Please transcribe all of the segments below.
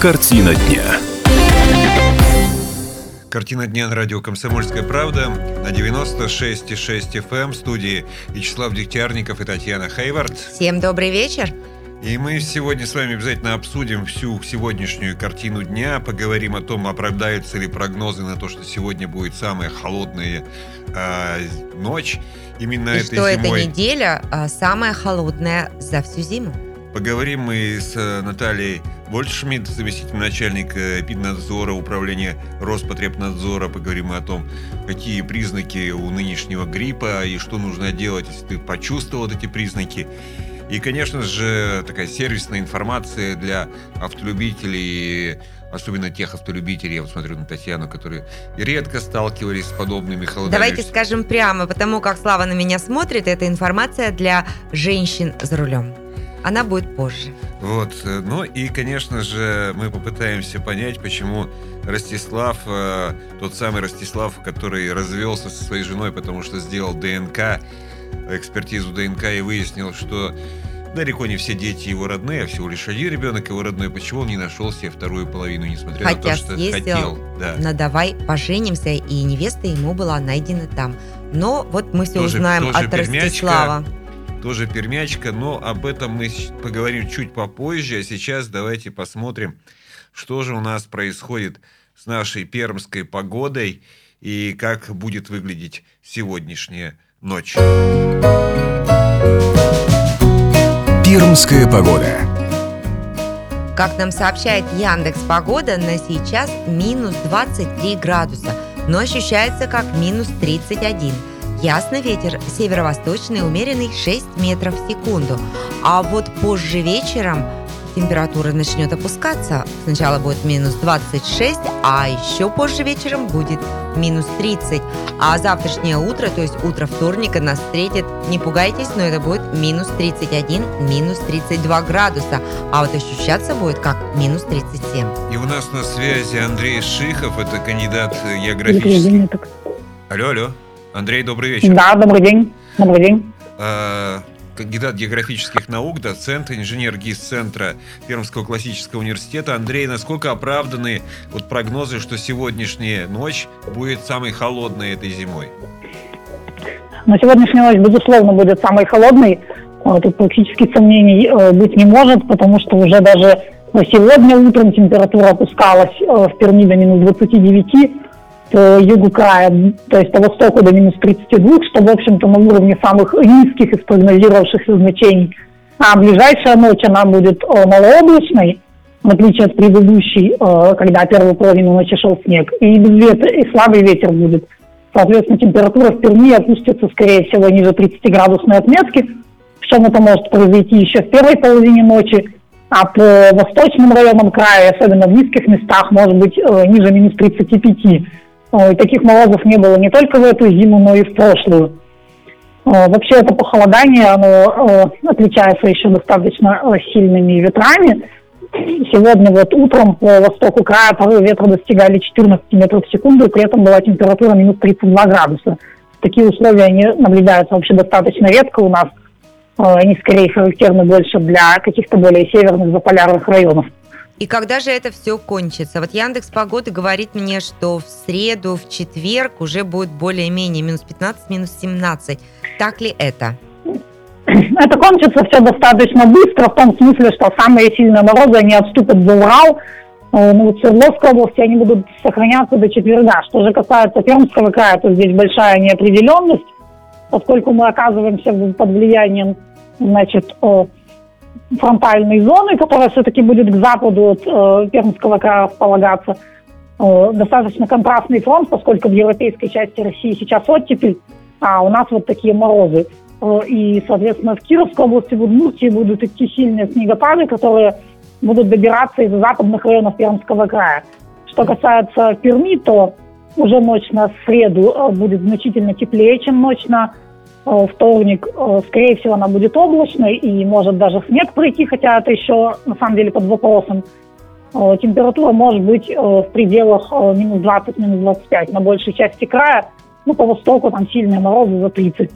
Картина дня. Картина дня на радио «Комсомольская правда» на 96,6 FM эм в студии Вячеслав Дегтярников и Татьяна Хайвард. Всем добрый вечер. И мы сегодня с вами обязательно обсудим всю сегодняшнюю картину дня, поговорим о том, оправдаются ли прогнозы на то, что сегодня будет самая холодная э, ночь именно и этой что зимой. эта неделя э, самая холодная за всю зиму. Поговорим мы с э, Натальей Вольшмидт, заместитель начальника Пиднадзора управления Роспотребнадзора. Поговорим мы о том, какие признаки у нынешнего гриппа и что нужно делать, если ты почувствовал эти признаки. И, конечно же, такая сервисная информация для автолюбителей, особенно тех автолюбителей, я вот смотрю на Татьяну, которые редко сталкивались с подобными холодами. Давайте скажем прямо, потому как Слава на меня смотрит, это информация для женщин за рулем. Она будет позже. Вот. э, Ну и, конечно же, мы попытаемся понять, почему Ростислав, э, тот самый Ростислав, который развелся со своей женой, потому что сделал ДНК, экспертизу ДНК и выяснил, что далеко не все дети его родные, а всего лишь один ребенок его родной. Почему он не нашел себе вторую половину, несмотря на Хотя то, что хотел? Да. На давай поженимся, и невеста ему была найдена там. Но вот мы все Тоже- узнаем тоже от пермячка. Ростислава. Тоже пермячка, но об этом мы поговорим чуть попозже. А сейчас давайте посмотрим, что же у нас происходит с нашей пермской погодой и как будет выглядеть сегодняшняя ночь. Пермская погода. Как нам сообщает Яндекс Погода, на сейчас минус 23 градуса, но ощущается как минус 31. Ясно ветер северо-восточный умеренный 6 метров в секунду. А вот позже вечером температура начнет опускаться. Сначала будет минус 26, а еще позже вечером будет минус 30. А завтрашнее утро, то есть утро вторника, нас встретит, не пугайтесь, но это будет минус 31, минус 32 градуса. А вот ощущаться будет как минус 37. И у нас на связи Андрей Шихов, это кандидат так. Алло, алло. Андрей, добрый вечер. Да, добрый день. Добрый день. Э, кандидат географических наук, доцент, инженер ГИС-центра Пермского классического университета. Андрей, насколько оправданы вот прогнозы, что сегодняшняя ночь будет самой холодной этой зимой? Но сегодняшняя ночь, безусловно, будет самой холодной. Э, Тут практически сомнений э, быть не может, потому что уже даже сегодня утром температура опускалась э, в Перми до минус 29, по югу края, то есть по востоку до минус 32, что, в общем-то, на уровне самых низких из прогнозировавшихся значений. А ближайшая ночь, она будет э, малооблачной, в отличие от предыдущей, э, когда первую половину ночи шел снег, и ветра, и слабый ветер будет. Соответственно, температура в Перми опустится, скорее всего, ниже 30-градусной отметки, причем это может произойти еще в первой половине ночи, а по восточным районам края, особенно в низких местах, может быть э, ниже минус 35. Э, и таких морозов не было не только в эту зиму, но и в прошлую. Э, Вообще это похолодание, оно э, отличается еще достаточно сильными ветрами. Сегодня вот утром по востоку края порывы ветра достигали 14 метров в секунду, и при этом была температура минус 32 градуса. Такие условия они наблюдаются вообще достаточно редко у нас. Они скорее характерны больше для каких-то более северных заполярных районов. И когда же это все кончится? Вот Яндекс Погода говорит мне, что в среду, в четверг уже будет более-менее минус 15, минус 17. Так ли это? Это кончится все достаточно быстро, в том смысле, что самые сильные морозы, они отступят за Урал. Э, Ну, в Свердловской области они будут сохраняться до четверга. Что же касается Пермского края, то здесь большая неопределенность, поскольку мы оказываемся под влиянием, значит, фронтальной зоны, которая все-таки будет к западу от э, Пермского края располагаться. Э, достаточно контрастный фронт, поскольку в европейской части России сейчас оттепель, а у нас вот такие морозы. Э, И, соответственно, в Кировской области, в Удмуртии будут идти сильные снегопады, которые будут добираться из западных районов Пермского края. Что касается Перми, то уже ночь на среду э, будет значительно теплее, чем ночь на вторник. Э, Скорее всего, она будет облачной и может даже снег пройти, хотя это еще на самом деле под вопросом. Э, Температура может быть э, в пределах э, минус 20, минус 25 на большей части края. Ну, по востоку там сильные морозы за 30.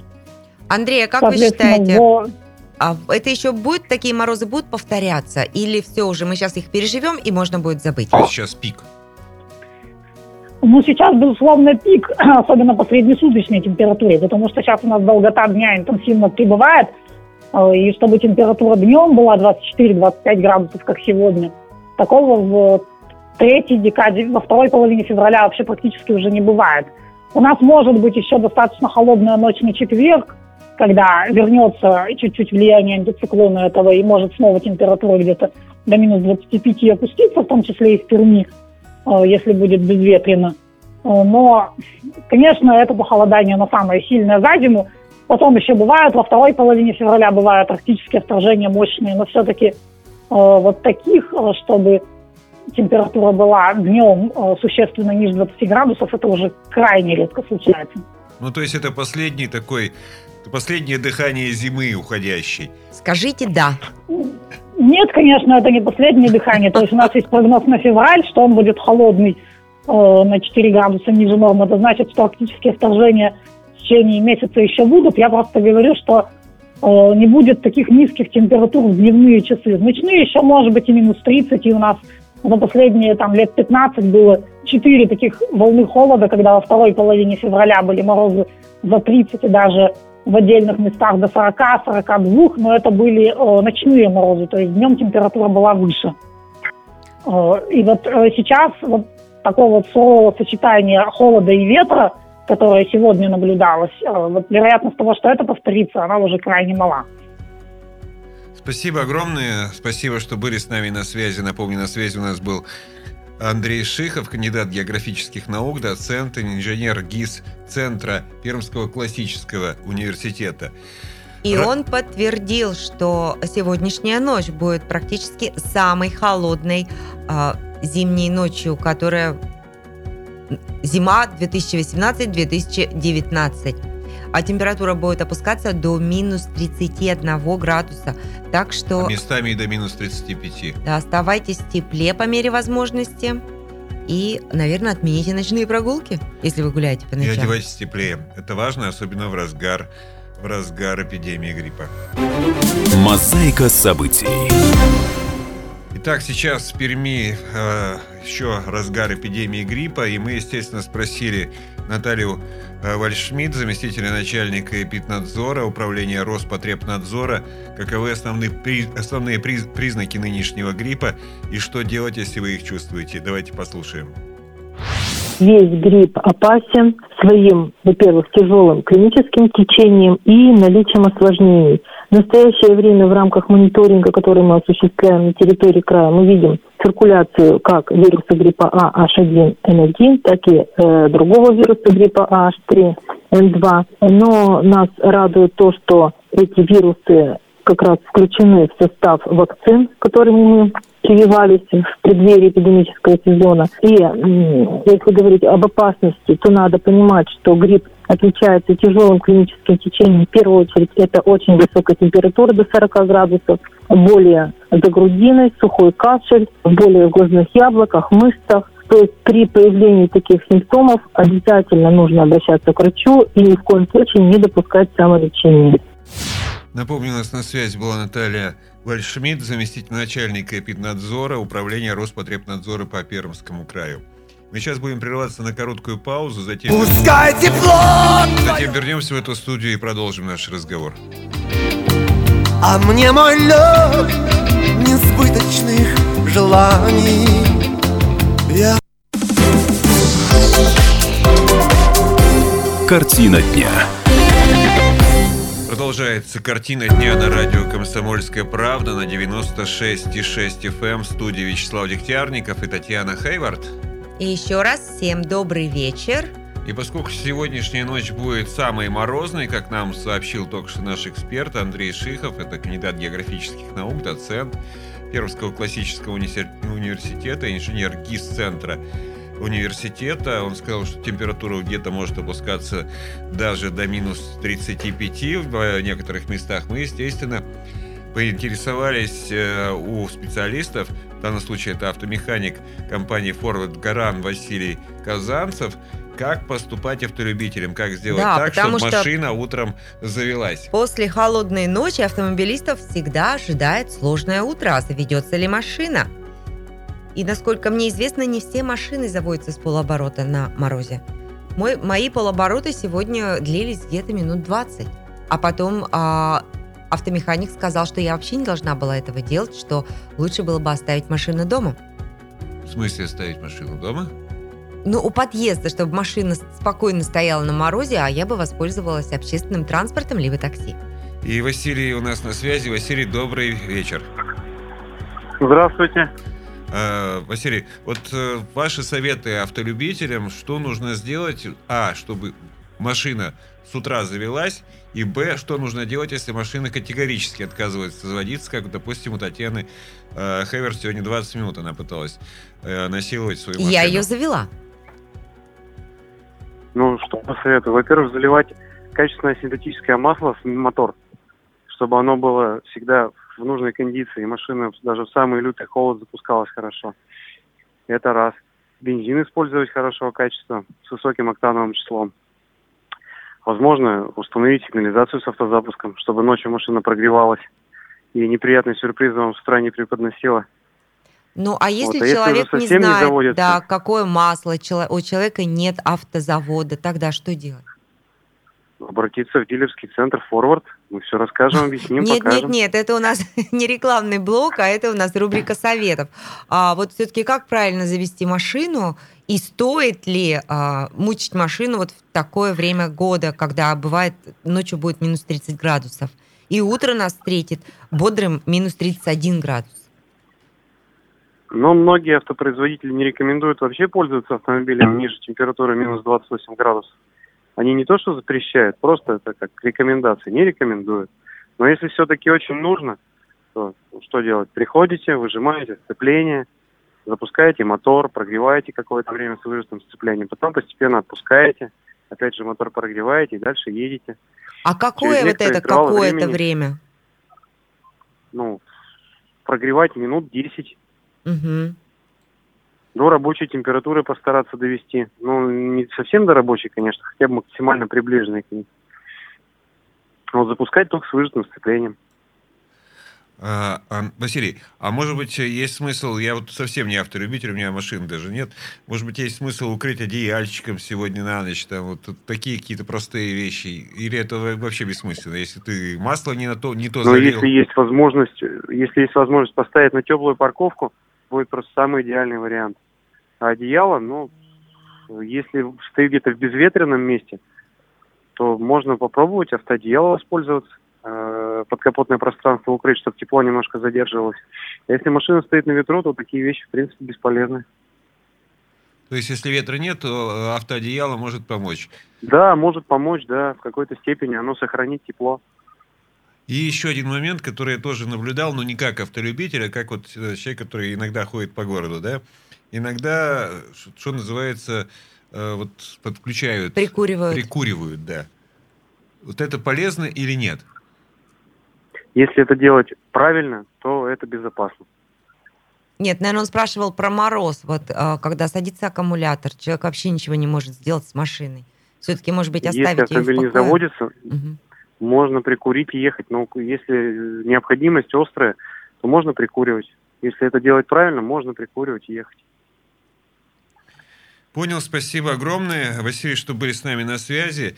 Андрей, а как вы считаете, во- А это еще будет, такие морозы будут повторяться? Или все уже, мы сейчас их переживем и можно будет забыть? Сейчас пик. Ну, сейчас, безусловно, пик, особенно по среднесуточной температуре, потому что сейчас у нас долгота дня интенсивно прибывает, э, и чтобы температура днем была 24-25 градусов, как сегодня, такого в третьей декаде, во второй половине февраля вообще практически уже не бывает. У нас может быть еще достаточно холодная ночь на четверг, когда вернется чуть-чуть влияние антициклона этого, и может снова температура где-то до минус 25 опуститься, в том числе и в Перми, если будет безветренно. Э, но, конечно, это похолодание, но самое сильное за зиму. Потом еще бывают, во второй половине февраля бывают арктические вторжения мощные, но все-таки э, вот таких, чтобы температура была днем существенно ниже 20 градусов, это уже крайне редко случается. Ну, то есть это последний такой последнее дыхание зимы уходящей. Скажите «да». Нет, конечно, это не последнее дыхание. То есть у нас есть прогноз на февраль, что он будет холодный э, на 4 градуса ниже нормы. Это значит, что арктические вторжения в течение месяца еще будут. Я просто говорю, что э, не будет таких низких температур в дневные часы. В ночные еще может быть и минус 30, и у нас за последние там, лет 15 было 4 таких волны холода, когда во второй половине февраля были морозы за 30 и даже в отдельных местах до 40-42, но это были э, ночные морозы, то есть днем температура была выше. Э, и вот э, сейчас вот такого вот сурового сочетания холода и ветра, которое сегодня наблюдалось, вот вероятность того, что это повторится, она уже крайне мала. Спасибо огромное. Спасибо, что были с нами на связи. Напомню, на связи у нас был Андрей Шихов, кандидат географических наук, доцент, инженер ГИС Центра Пермского классического университета. И Р... он подтвердил, что сегодняшняя ночь будет практически самой холодной э, зимней ночью, которая зима 2018-2019 а температура будет опускаться до минус 31 градуса. Так что... А местами и до минус 35. Да, оставайтесь в тепле по мере возможности. И, наверное, отмените ночные прогулки, если вы гуляете по ночам. И одевайтесь теплее. Это важно, особенно в разгар, в разгар эпидемии гриппа. Мозаика событий. Итак, сейчас в Перми э, еще разгар эпидемии гриппа, и мы, естественно, спросили Наталью э, Вальшмидт, заместителя начальника эпиднадзора, управления Роспотребнадзора, каковы основные, основные признаки нынешнего гриппа и что делать, если вы их чувствуете. Давайте послушаем. Весь грипп опасен своим, во-первых, тяжелым клиническим течением и наличием осложнений. В настоящее время в рамках мониторинга, который мы осуществляем на территории края, мы видим циркуляцию как вируса гриппа А H1N1, так и э, другого вируса гриппа H3N2. Но нас радует то, что эти вирусы как раз включены в состав вакцин, которыми мы прививались в преддверии эпидемического сезона. И если говорить об опасности, то надо понимать, что грипп отличается тяжелым клиническим течением. В первую очередь это очень высокая температура до 40 градусов, более за грудиной, сухой кашель, более в глазных яблоках, мышцах. То есть при появлении таких симптомов обязательно нужно обращаться к врачу и ни в коем случае не допускать самолечения. Напомню, у нас на связи была Наталья Вальшмидт, заместитель начальника эпиднадзора Управления Роспотребнадзора по Пермскому краю. Мы сейчас будем прерываться на короткую паузу, затем... Пускай тепло! Затем вернемся в эту студию и продолжим наш разговор. А мне мой лед несбыточных желаний Я... Картина дня. Продолжается картина дня на радио «Комсомольская правда» на 96,6 FM эм в студии Вячеслав Дегтярников и Татьяна Хейвард. И еще раз всем добрый вечер. И поскольку сегодняшняя ночь будет самой морозной, как нам сообщил только что наш эксперт Андрей Шихов, это кандидат географических наук, доцент Пермского классического университета, инженер ГИС-центра университета. Он сказал, что температура где-то может опускаться даже до минус 35 в некоторых местах. Мы, естественно, поинтересовались э, у специалистов, в данном случае это автомеханик компании Forward Garan Василий Казанцев, как поступать автолюбителям, как сделать Да, так, чтобы что- машина утром завелась. После холодной ночи автомобилистов всегда ожидает сложное утро. Заведется ли машина? И, насколько мне известно, не все машины заводятся с полоборота на морозе. Мой, мои полобороты сегодня длились где-то минут 20. А потом а, автомеханик сказал, что я вообще не должна была этого делать, что лучше было бы оставить машину дома. В смысле оставить машину дома? Ну, у подъезда, чтобы машина спокойно стояла на морозе, а я бы воспользовалась общественным транспортом либо такси. И Василий у нас на связи. Василий, добрый вечер. Здравствуйте. Э, Василий, вот э, ваши советы автолюбителям, что нужно сделать, а, чтобы машина с утра завелась, и б, что нужно делать, если машина категорически отказывается заводиться, как, допустим, у Татьяны э, Хевер сегодня 20 минут она пыталась э, насиловать свою машину. я ее завела. Ну, что посоветую? Во-первых, заливать качественное синтетическое масло в мотор, чтобы оно было всегда в нужной кондиции, машина даже в самый лютый холод запускалась хорошо. Это раз. Бензин использовать хорошего качества, с высоким октановым числом. Возможно, установить сигнализацию с автозапуском, чтобы ночью машина прогревалась и неприятный сюрприз вам с утра не преподносила. Ну, а если Вот, а если человек уже не совсем не знает, заводится? да, какое масло, у человека нет автозавода, тогда что делать? Обратиться в дилерский центр «Форвард». Мы все расскажем, объясним, нет, покажем. нет, нет, это у нас не рекламный блок, а это у нас рубрика советов. А вот все-таки как правильно завести машину и стоит ли а, мучить машину вот в такое время года, когда бывает ночью будет минус 30 градусов, и утро нас встретит бодрым минус 31 градус? Но многие автопроизводители не рекомендуют вообще пользоваться автомобилем ниже температуры минус 28 градусов. Они не то что запрещают, просто это как рекомендации, не рекомендуют. Но если все-таки очень нужно, то что делать? Приходите, выжимаете сцепление, запускаете мотор, прогреваете какое-то время с выжатым сцеплением, потом постепенно отпускаете, опять же мотор прогреваете и дальше едете. А какое вот это какое-то время? Ну, прогревать минут 10 Мгм. До рабочей температуры постараться довести. Ну, не совсем до рабочей, конечно, хотя бы максимально приближенной к ней. Вот запускать только с выжатым сцеплением. А, а, Василий, а может быть есть смысл, я вот совсем не автолюбитель, у меня машины даже нет, может быть есть смысл укрыть одеяльчиком сегодня на ночь, там вот такие какие-то простые вещи, или это во- вообще бессмысленно, если ты масло не на то, не то Но залил? если есть возможность, если есть возможность поставить на теплую парковку, будет просто самый идеальный вариант. А одеяло, ну, если стоит где-то в безветренном месте, то можно попробовать автоодеяло воспользоваться, э, подкапотное пространство укрыть, чтобы тепло немножко задерживалось. А если машина стоит на ветру, то такие вещи, в принципе, бесполезны. То есть если ветра нет, то э, автоодеяло может помочь. Да, может помочь, да, в какой-то степени оно сохранит тепло. И еще один момент, который я тоже наблюдал, но не как автолюбитель, а как вот э, человек, который иногда ходит по городу, да, иногда, э, что называется, э, вот подключают... Прикуривают. Прикуривают, да. Вот это полезно или нет? Если это делать правильно, то это безопасно. Нет, наверное, он спрашивал про мороз. Вот когда садится аккумулятор, человек вообще ничего не может сделать с машиной. Все-таки, может быть, Если оставить ее в автомобиль не покое. заводится, Мгм. Можно прикурить и ехать. Но если необходимость острая, то можно прикуривать. Если это делать правильно, можно прикуривать и ехать. Понял, спасибо огромное. Василий, что были с нами на связи.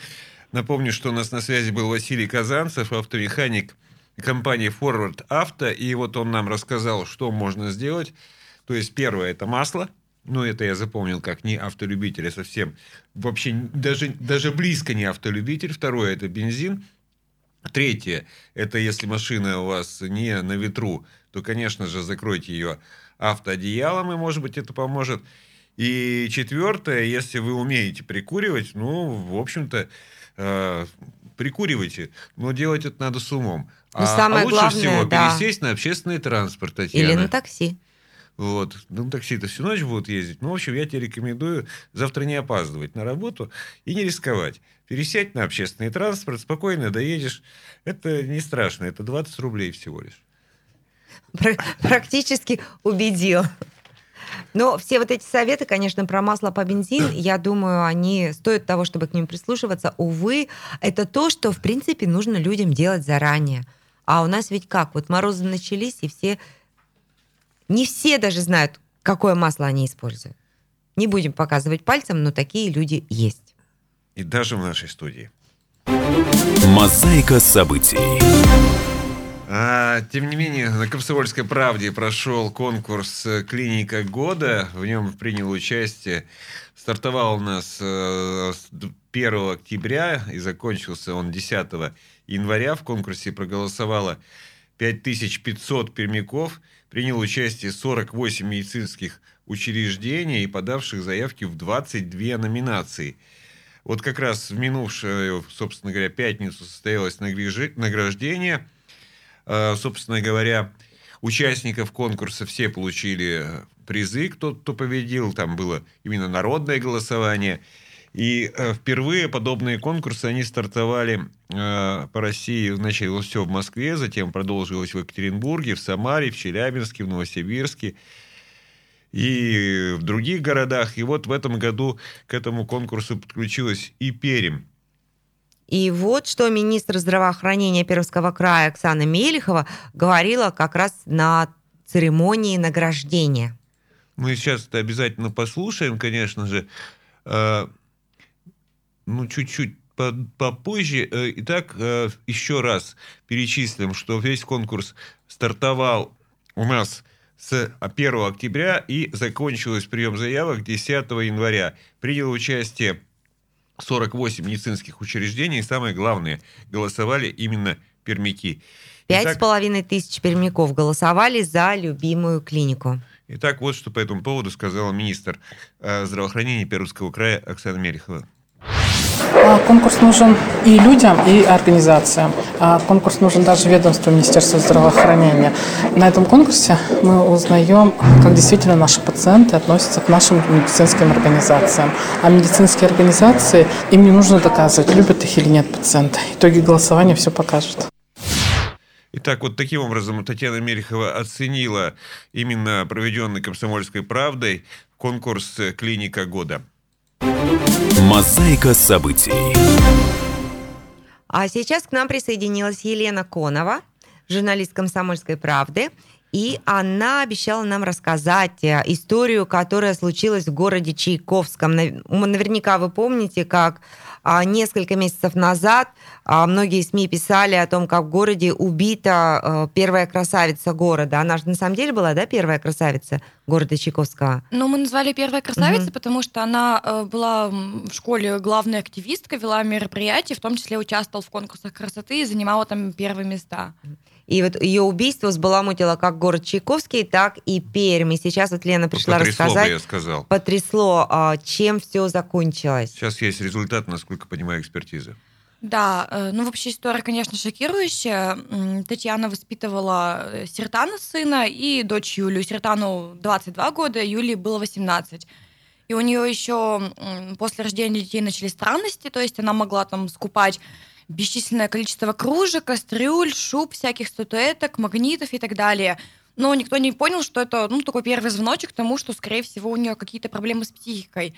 Напомню, что у нас на связи был Василий Казанцев, автомеханик компании Forward Auto. И вот он нам рассказал, что можно сделать. То есть первое – это масло. Ну, это я запомнил как не автолюбитель, а совсем вообще даже, даже близко не автолюбитель. Второе – это бензин. Третье – это если машина у вас не на ветру, то, конечно же, закройте ее автоодеялом, и, может быть, это поможет. И четвертое, если вы умеете прикуривать, ну, в общем-то, э, прикуривайте, но делать это надо с умом. Ну, самое лучше главное, всего да. пересесть на общественный транспорт, Татьяна. Или на такси. Вот. Ну, такси-то всю ночь будут ездить. Ну, в общем, я тебе рекомендую завтра не опаздывать на работу и не рисковать. Пересядь на общественный транспорт, спокойно доедешь. Это не страшно, это 20 рублей всего лишь. Пр- Практически убедил. Но все вот эти советы, конечно, про масло по бензин, я думаю, они стоят того, чтобы к ним прислушиваться. Увы, это то, что, в принципе, нужно людям делать заранее. А у нас ведь как? Вот морозы начались, и все... Не все даже знают, какое масло они используют. Не будем показывать пальцем, но такие люди есть. И даже в нашей студии. Мозаика событий. А, тем не менее, на «Комсомольской правде» прошел конкурс э, «Клиника года». В нем принял участие. Стартовал у нас э, с д- 1 октября и закончился он 10 января. В конкурсе проголосовало 5500 пермяков. Принял участие 48 медицинских учреждений и подавших заявки в 22 номинации. Вот как раз в минувшую, собственно говоря, пятницу состоялось награждение. Э, Собственно говоря, участников конкурса все получили призы, кто, кто победил. Там было именно народное голосование. И э, впервые подобные конкурсы, они стартовали э, по России. Началось все в Москве, затем продолжилось в Екатеринбурге, в Самаре, в Челябинске, в Новосибирске и в других городах. И вот в этом году к этому конкурсу подключилась и Пермь. И вот что министр здравоохранения Пермского края Оксана Мелихова говорила как раз на церемонии награждения. Мы сейчас это обязательно послушаем, конечно же. Ну, чуть-чуть по- попозже. Э, Итак, э, еще раз перечислим, что весь конкурс стартовал у нас с 1 октября и закончилось прием заявок 10 января. Приняло участие 48 медицинских учреждений, и самое главное, голосовали именно пермяки. Пять с половиной тысяч пермяков голосовали за любимую клинику. Итак, вот что по этому поводу сказала министр э, здравоохранения Пермского края Оксана Мелехова. А, Конкурс нужен и людям, и организациям. А Конкурс нужен даже ведомству Министерства здравоохранения. На этом конкурсе мы узнаем, как действительно наши пациенты относятся к нашим медицинским организациям. А медицинские организации, им не нужно доказывать, любят их или нет пациенты. Итоги голосования все покажут. Итак, вот таким образом Татьяна Мелехова оценила именно проведенный «Комсомольской правдой» конкурс «Клиника года». Мозаика событий. А сейчас к нам присоединилась Елена Конова, журналист «Комсомольской правды», и она обещала нам рассказать э, историю, которая случилась в городе Чайковском. Нав- Наверняка вы помните, как несколько месяцев назад а, многие СМИ писали о том, как в городе убита э, первая красавица города. Она же на самом деле была, да, первая красавица города Чайковского? Ну, мы назвали первая красавица, Мгм. потому что она э, была в школе главной активисткой, вела мероприятия, в том числе участвовала в конкурсах красоты и занимала там первые места. И вот ее убийство взбаламутило как город Чайковский, так и Пермь. И сейчас вот Лена пришла Потрясло бы, рассказать. я сказал. Потрясло, а, чем все закончилось. Сейчас есть результат, насколько понимаю, экспертизы. Да, э, ну вообще история, конечно, шокирующая. Татьяна воспитывала э, Сертана сына и дочь Юлю. Сертану 22 года, Юлии было 18. И у нее еще после рождения детей начались странности, то есть она могла там скупать бесчисленное количество кружек, кастрюль, шуб, всяких статуэток, магнитов и так далее. Но никто не понял, что это ну, такой первый звоночек к тому, что, скорее всего, у нее какие-то проблемы с психикой.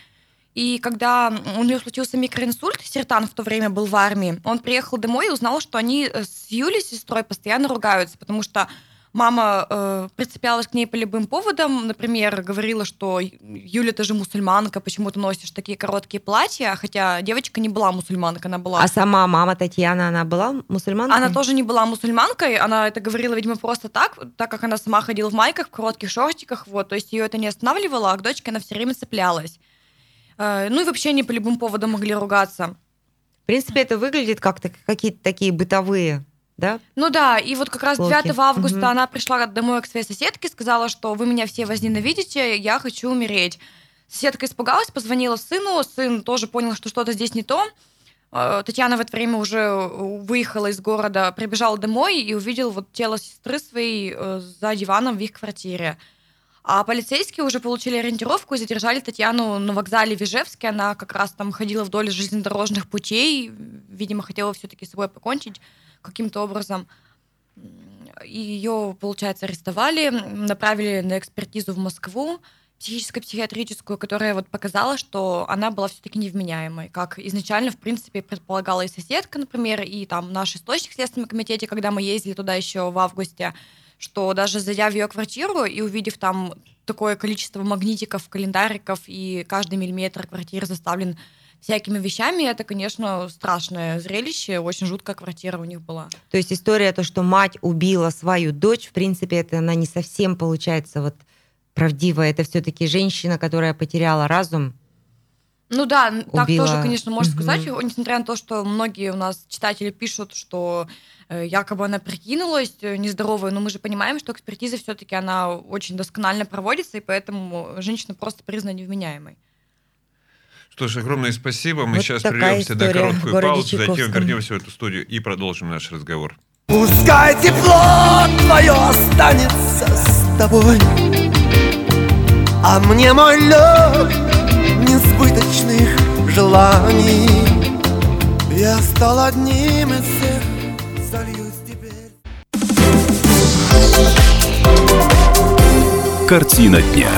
И когда у нее случился микроинсульт, Сертан в то время был в армии, он приехал домой и узнал, что они э, с Юлей, сестрой, постоянно ругаются, потому что мама э, прицеплялась к ней по любым поводам. Например, говорила, что Юля, ты же мусульманка, почему ты носишь такие короткие платья? Хотя девочка не была мусульманка, она была... А сама мама Татьяна, она была мусульманкой? Она тоже не была мусульманкой, она это говорила, видимо, просто так, так как она сама ходила в майках, в коротких шортиках, вот, то есть ее это не останавливало, а к дочке она все время цеплялась. Э, Ну и вообще они по любым поводам могли ругаться. В принципе, это выглядит как-то какие-то такие бытовые, да? Ну да, и вот как раз Склоки. 9 августа Мгм. она пришла домой к своей соседке, сказала, что вы меня все возненавидите, я хочу умереть. Соседка испугалась, позвонила сыну, сын тоже понял, что что-то здесь не то. Э, Татьяна в это время уже выехала из города, прибежала домой и увидел вот тело сестры своей э, за диваном в их квартире. А полицейские уже получили ориентировку и задержали Татьяну на вокзале в Ижевске. Она как раз там ходила вдоль железнодорожных путей, видимо, хотела все-таки с собой покончить каким-то образом. Ее, получается, арестовали, направили на экспертизу в Москву. психическую-психиатрическую, которая вот показала, что она была все-таки невменяемой, как изначально, в принципе, предполагала и соседка, например, и там наш источник в Следственном комитете, когда мы ездили туда еще в августе, что даже зайдя в ее квартиру и увидев там такое количество магнитиков, календариков, и каждый миллиметр квартиры заставлен всякими вещами, это, конечно, страшное зрелище, очень жуткая квартира у них была. То есть история, то, что мать убила свою дочь, в принципе, это она не совсем получается вот правдивая. Это все-таки женщина, которая потеряла разум, Ну да, так Убила. тоже, конечно, можно Мгм. сказать, несмотря на то, что многие у нас читатели пишут, что э, якобы она прикинулась э, нездоровой, но мы же понимаем, что экспертиза все-таки она очень досконально проводится, и поэтому женщина просто признана невменяемой. Что ж, огромное спасибо. Мы Вот сейчас прервемся на короткую паузу, затем вернемся в эту студию и продолжим наш разговор. Пускай тепло твое останется с тобой А мне мой лед несбыточных желаний Я стал одним из всех, зальюсь теперь Картина дня.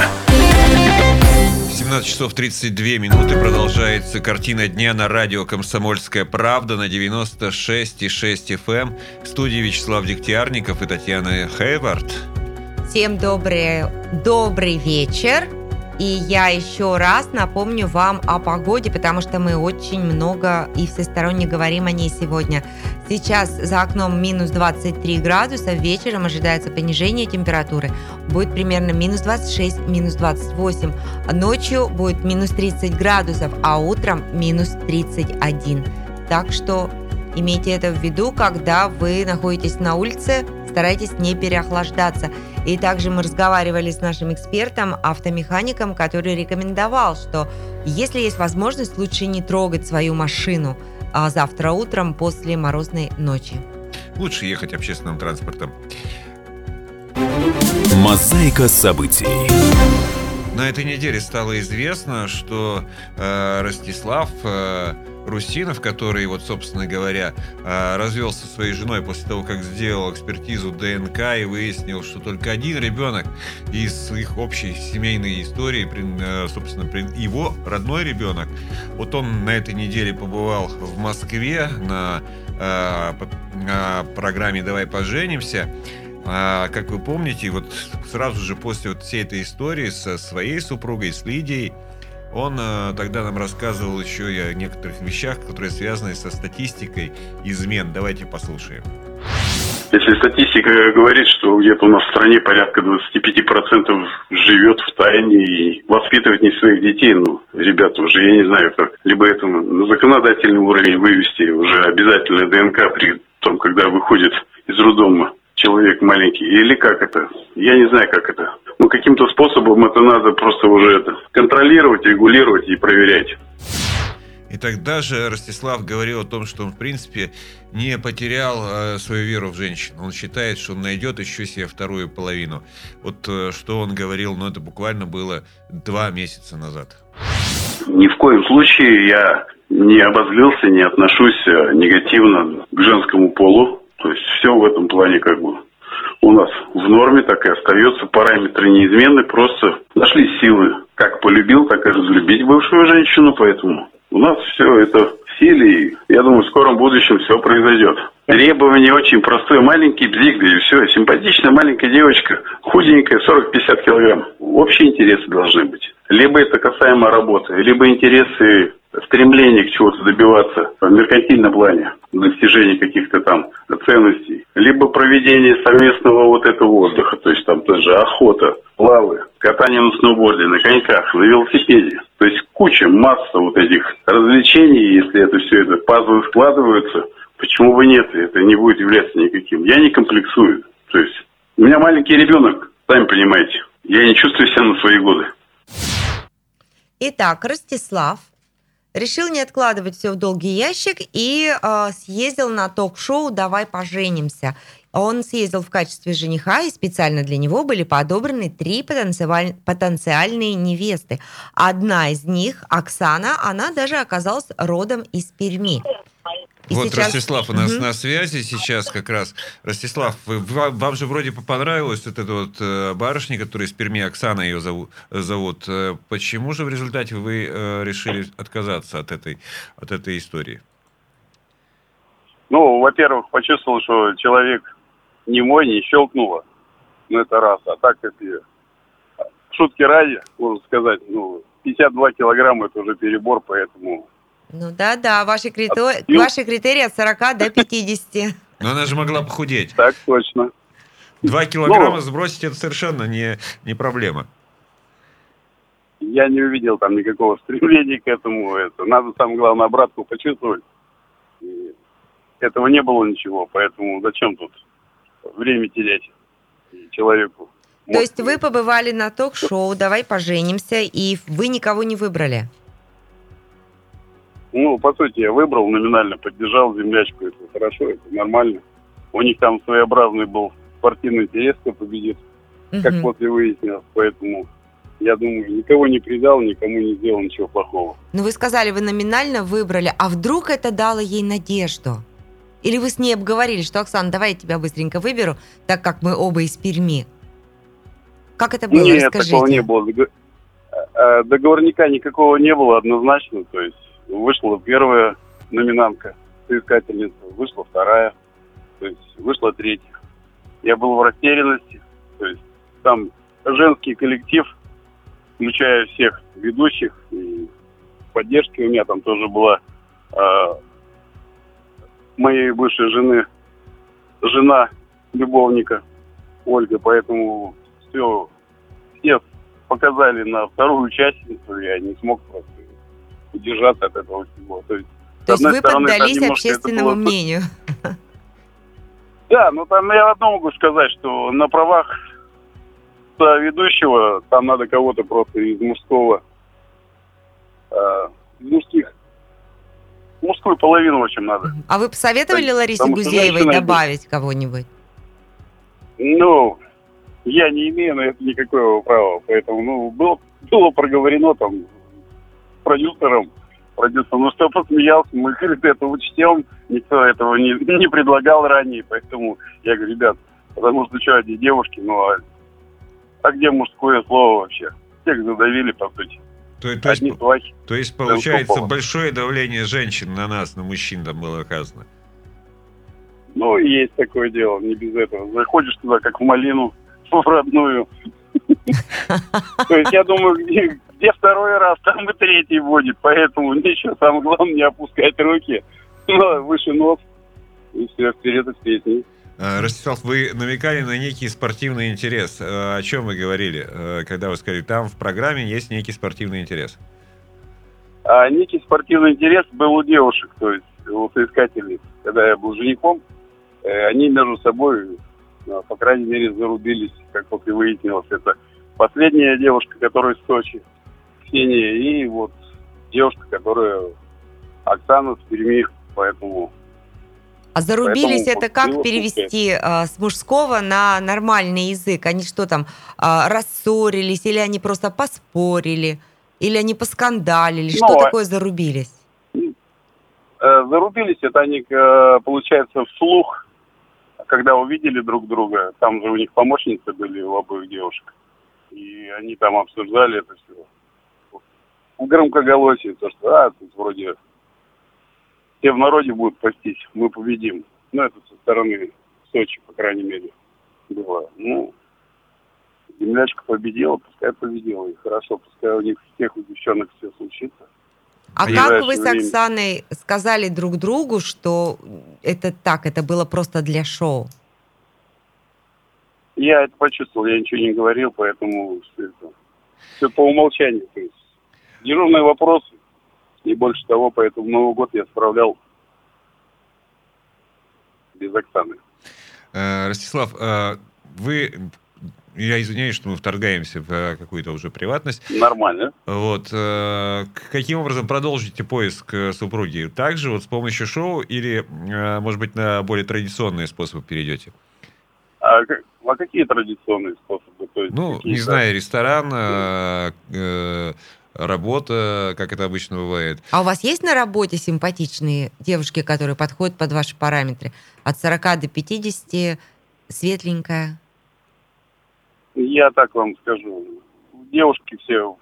17 часов 32 минуты продолжается картина дня на радио «Комсомольская правда» на 96,6 FM. В студии Вячеслав Дегтярников и Татьяна Хейвард. Всем добрый, добрый вечер. И я еще раз напомню вам о погоде, потому что мы очень много и всесторонне говорим о ней сегодня. Сейчас за окном минус 23 градуса, вечером ожидается понижение температуры. Будет примерно минус 26, минус 28. Ночью будет минус 30 градусов, а утром минус 31. Так что имейте это в виду, когда вы находитесь на улице, старайтесь не переохлаждаться. И также мы разговаривали с нашим экспертом, автомехаником, который рекомендовал, что если есть возможность, лучше не трогать свою машину а завтра утром после морозной ночи. Лучше ехать общественным транспортом. Мозаика событий. На этой неделе стало известно, что э, Ростислав э, Русинов, который, вот, собственно говоря, э, развелся со своей женой после того, как сделал экспертизу ДНК и выяснил, что только один ребенок из их общей семейной истории, э, собственно, его родной ребенок, вот он на этой неделе побывал в Москве на, на программе «Давай поженимся», а, как вы помните, вот сразу же после вот всей этой истории со своей супругой, с Лидией, он э, тогда нам рассказывал еще и о некоторых вещах, которые связаны со статистикой измен. Давайте послушаем. Если статистика говорит, что где-то у нас в стране порядка 25% живет в тайне и воспитывает не своих детей, ну, ребята, уже я не знаю как, либо это на законодательный уровень вывести, уже обязательно ДНК при том, когда выходит из роддома человек маленький, или как это? Я не знаю, как это. Ну, каким-то способом это надо просто уже это контролировать, регулировать и проверять. И тогда же Ростислав говорил о том, что он, в принципе, не потерял э, свою веру в женщин. Он считает, что он найдет еще себе вторую половину. Вот э, что он говорил, ну, это буквально было два месяца назад. Ни в коем случае я не обозлился, не отношусь э, негативно к женскому полу. То есть все в этом плане как бы у нас в норме так и остается. Параметры неизменны, просто нашли силы. Как полюбил, так и разлюбить бывшую женщину, поэтому у нас все это в силе, и я думаю, в скором будущем все произойдет. Требование очень простое. Маленький бзик, и все. Симпатичная маленькая девочка, худенькая, 40-50 килограмм. Общие интересы должны быть. Либо это касаемо работы, либо интересы стремление к чего-то добиваться в меркантильном плане, достижения каких-то там ценностей, либо проведение совместного вот этого отдыха, то есть там тоже охота, плавы, катание на сноуборде, на коньках, на велосипеде. То есть куча, масса вот этих развлечений, если это все это пазлы складываются, почему бы нет, это не будет являться никаким. Я не комплексую. То есть у меня маленький ребенок, сами понимаете, я не чувствую себя на свои годы. Итак, Ростислав решил не откладывать все в долгий ящик и э, съездил на ток-шоу «Давай поженимся». Он съездил в качестве жениха, и специально для него были подобраны три потенциаль- потенциальные невесты. Одна из них, Оксана, она даже оказалась родом из Перми. И вот сейчас- Ростислав у нас Мгм. на связи сейчас как раз. Ростислав, вы- вам, вам же вроде бы понравилась вот эта вот э, барышня, которая из Перми, Оксана ее зову- зовут. Э, Почему же в результате вы э, решили отказаться от этой, от этой истории? Ну, во-первых, почувствовал, что человек не мой, не щелкнуло. Ну, это раз. А так, если шутки ради, можно сказать, ну, 52 килограмма это уже перебор, поэтому... Ну да, да, ваши, крито... Ваши критерии от 40 до 50. Но она же могла похудеть. Так точно. Два килограмма Ну. сбросить это совершенно не, не проблема. Я не увидел там никакого стремления к этому. Это надо, самое главное, обратку почувствовать. И этого не было ничего, поэтому зачем тут время терять человеку? То есть вы побывали на ток-шоу «Давай поженимся», и вы никого не выбрали? Ну, по сути, я выбрал номинально, поддержал землячку. Это хорошо, это нормально. У них там своеобразный был спортивный интерес, кто победит, как Мгм. после выяснилось. Поэтому, я думаю, никого не предал, никому не сделал ничего плохого. Ну, вы сказали, вы номинально выбрали, а вдруг это дало ей надежду? Или вы с ней обговорили, что, Оксана, давай я тебя быстренько выберу, так как мы оба из Перми? Как это было? Нет, Расскажите. такого не было. Э, Договорника никакого не было однозначно. То есть вышла первая номинантка, соискательница, вышла вторая, то есть вышла третья. Я был в растерянности. То есть там женский коллектив, включая всех ведущих, и поддержки у меня там тоже была э, моей бывшей жены, жена любовника Ольга, поэтому все, все показали на вторую участницу, я не смог просто удержаться от этого всего. То есть, То есть вы стороны, поддались общественному было- мнению. Да, ну там я одно могу сказать, что на правах ведущего там надо кого-то просто из мужского, э, из мужских, мужскую половину, в общем, надо. А вы посоветовали Потому Ларисе что Гузеевой женщина- добавить кого-нибудь? Ну, я не имею на это никакого права, поэтому, ну, было, было проговорено там продюсером, продюсер, ну что, посмеялся, мы, говорит, это учтем, никто этого не, не предлагал ранее, поэтому я говорю, ребят, потому что что, одни девушки, ну, а, а где мужское слово вообще? Всех задавили, по сути. То, то есть, свахи. то есть, получается, большое давление женщин на нас, на мужчин там было оказано. Ну, есть такое дело, не без этого. Заходишь туда, как в малину, в родную. То есть, я думаю, где, второй раз, там и третий будет. Поэтому ничего, самое главное, не опускать руки. Ну, выше нос. И все, вперед из песни. Э, Ростислав, вы намекали на некий спортивный интерес. Э, О чем вы говорили, э, когда вы сказали, там в программе есть некий спортивный интерес? А некий спортивный интерес был у девушек, то есть у соискательниц. Когда я был женихом, они между собой, по крайней мере, зарубились, как вот и выяснилось. Это последняя девушка, которая из Сочи, Ксения, и вот девушка, которая Оксана с Перми, поэтому... А зарубились Поэтому это как перевести а, с мужского на нормальный язык? Они что там, а, рассорились, или они просто поспорили, или они поскандалили? Что Ну, а- такое зарубились? Э, зарубились, это они, э, получается, вслух, когда увидели друг друга, там же у них помощницы были у обоих девушек, и они там обсуждали это все. В громкоголосии, то, что, а, тут вроде все в народе будут пастись, мы победим. Ну, это со стороны Сочи, по крайней мере, было. Ну, землячка победила, пускай победила, и хорошо, пускай у них всех у девчонок все случится. А как вы с. Оксаной сказали друг другу, что это так, это было просто для шоу? Я это почувствовал, я ничего не говорил, поэтому все это все по умолчанию. То есть дежурные вопросы, не больше того, поэтому Новый год я справлял без Оксаны. Э, Ростислав, э, вы, я извиняюсь, что мы вторгаемся в э, какую-то уже приватность. Нормально. Вот, каким образом продолжите поиск супруги? Также вот с помощью шоу или, может быть, на более традиционные способы перейдете? А, а какие традиционные способы? То есть Ну, какие-то- не знаю, ресторан, э, э, работа, как это обычно бывает. А у вас есть на работе симпатичные девушки, которые подходят под ваши параметры? От 40 до 50, светленькая? Я так вам скажу. Девушки все,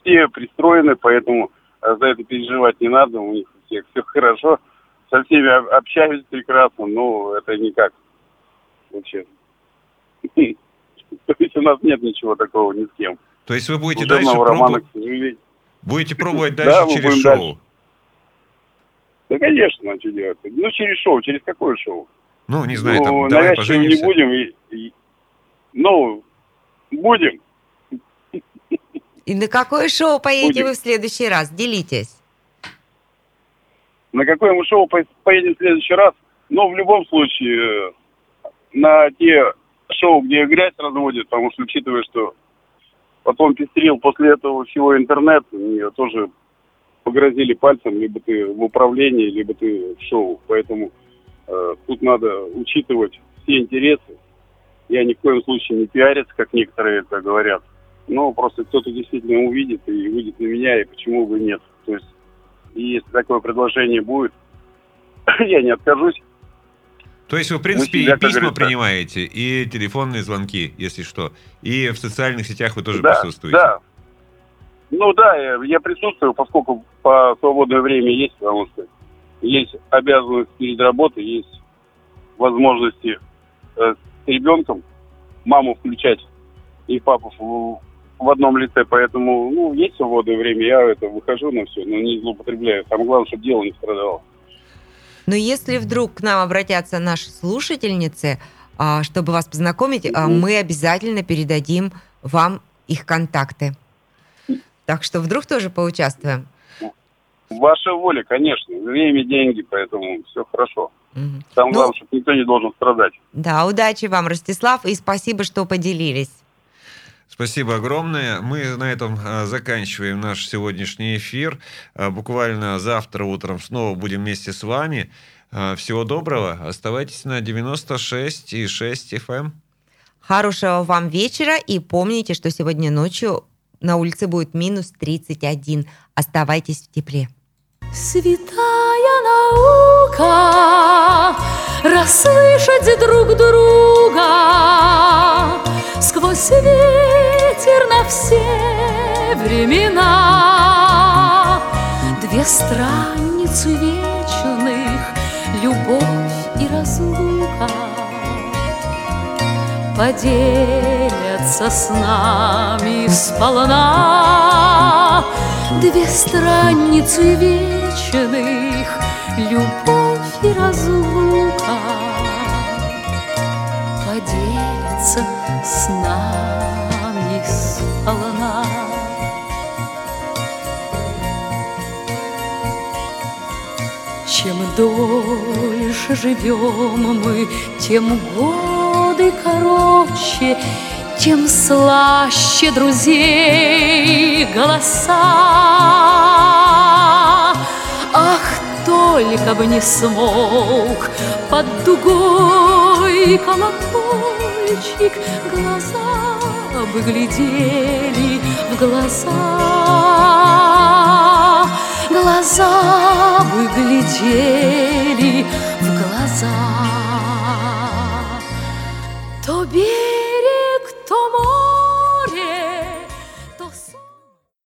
все пристроены, поэтому э, за это переживать не надо. У них у всех все хорошо. Со всеми об- общаюсь прекрасно, но это никак. Вообще. То есть у нас нет ничего такого ни с кем. То есть вы будете дальше пробовать, будете пробовать Да, дальше мы через шоу? дальше. Да, конечно, а что делать? Ну, через шоу. Через какое шоу? Ну, не знаю, ну, там, давай навязчиво не поженимся. будем. И, и- ну, будем. И на какое шоу поедете Будем. вы в следующий раз? Делитесь. На какое мы шоу по- поедем в следующий раз? Но в любом случае, э, на те шоу, где грязь разводят, потому что, учитывая, что потом пестрил после этого всего интернет, мне тоже погрозили пальцем, либо ты в управлении, либо ты в шоу. Поэтому э, тут надо учитывать все интересы. Я ни в коем случае не пиарец, как некоторые это говорят. Но просто кто-то действительно увидит и выйдет на меня, и почему бы нет. То есть, и если такое предложение будет, я не откажусь. То есть вы, в принципе, и письма принимаете, и телефонные звонки, если что. И в социальных сетях вы тоже да, присутствуете. Да. Ну да, я, я присутствую, поскольку по свободное время есть, потому что есть обязанность перед работой, есть возможности э, с ребенком маму включать и папу в, в одном лице, поэтому ну, есть свободное время, я это выхожу на все, но не злоупотребляю. Самое главное, чтобы дело не страдало. Но если вдруг к нам обратятся наши слушательницы, а, чтобы вас познакомить, Мгм. мы обязательно передадим вам их контакты. Так что вдруг тоже поучаствуем. Ваша воля, конечно, время, деньги, поэтому все хорошо. Мгм. Самое Ну- главное, чтобы никто не должен страдать. Да, удачи вам, Ростислав, и спасибо, что поделились. Спасибо огромное. Мы на этом а, заканчиваем наш сегодняшний эфир. А, Буквально завтра утром снова будем вместе с вами. А, Всего доброго. Оставайтесь на 96,6 FM. Хорошего вам вечера и помните, что сегодня ночью на улице будет минус 31. Оставайтесь в тепле. Святая наука Расслышать друг друга Сквозь на все времена. Две страницы вечных Любовь и разлука Поделятся с нами сполна. Две страницы вечных Любовь и разлука Поделятся с нами дольше живем мы, тем годы короче, тем слаще друзей голоса. Ах, только бы не смог под дугой колокольчик глаза бы глядели в глаза, глаза бы глядели в глаза.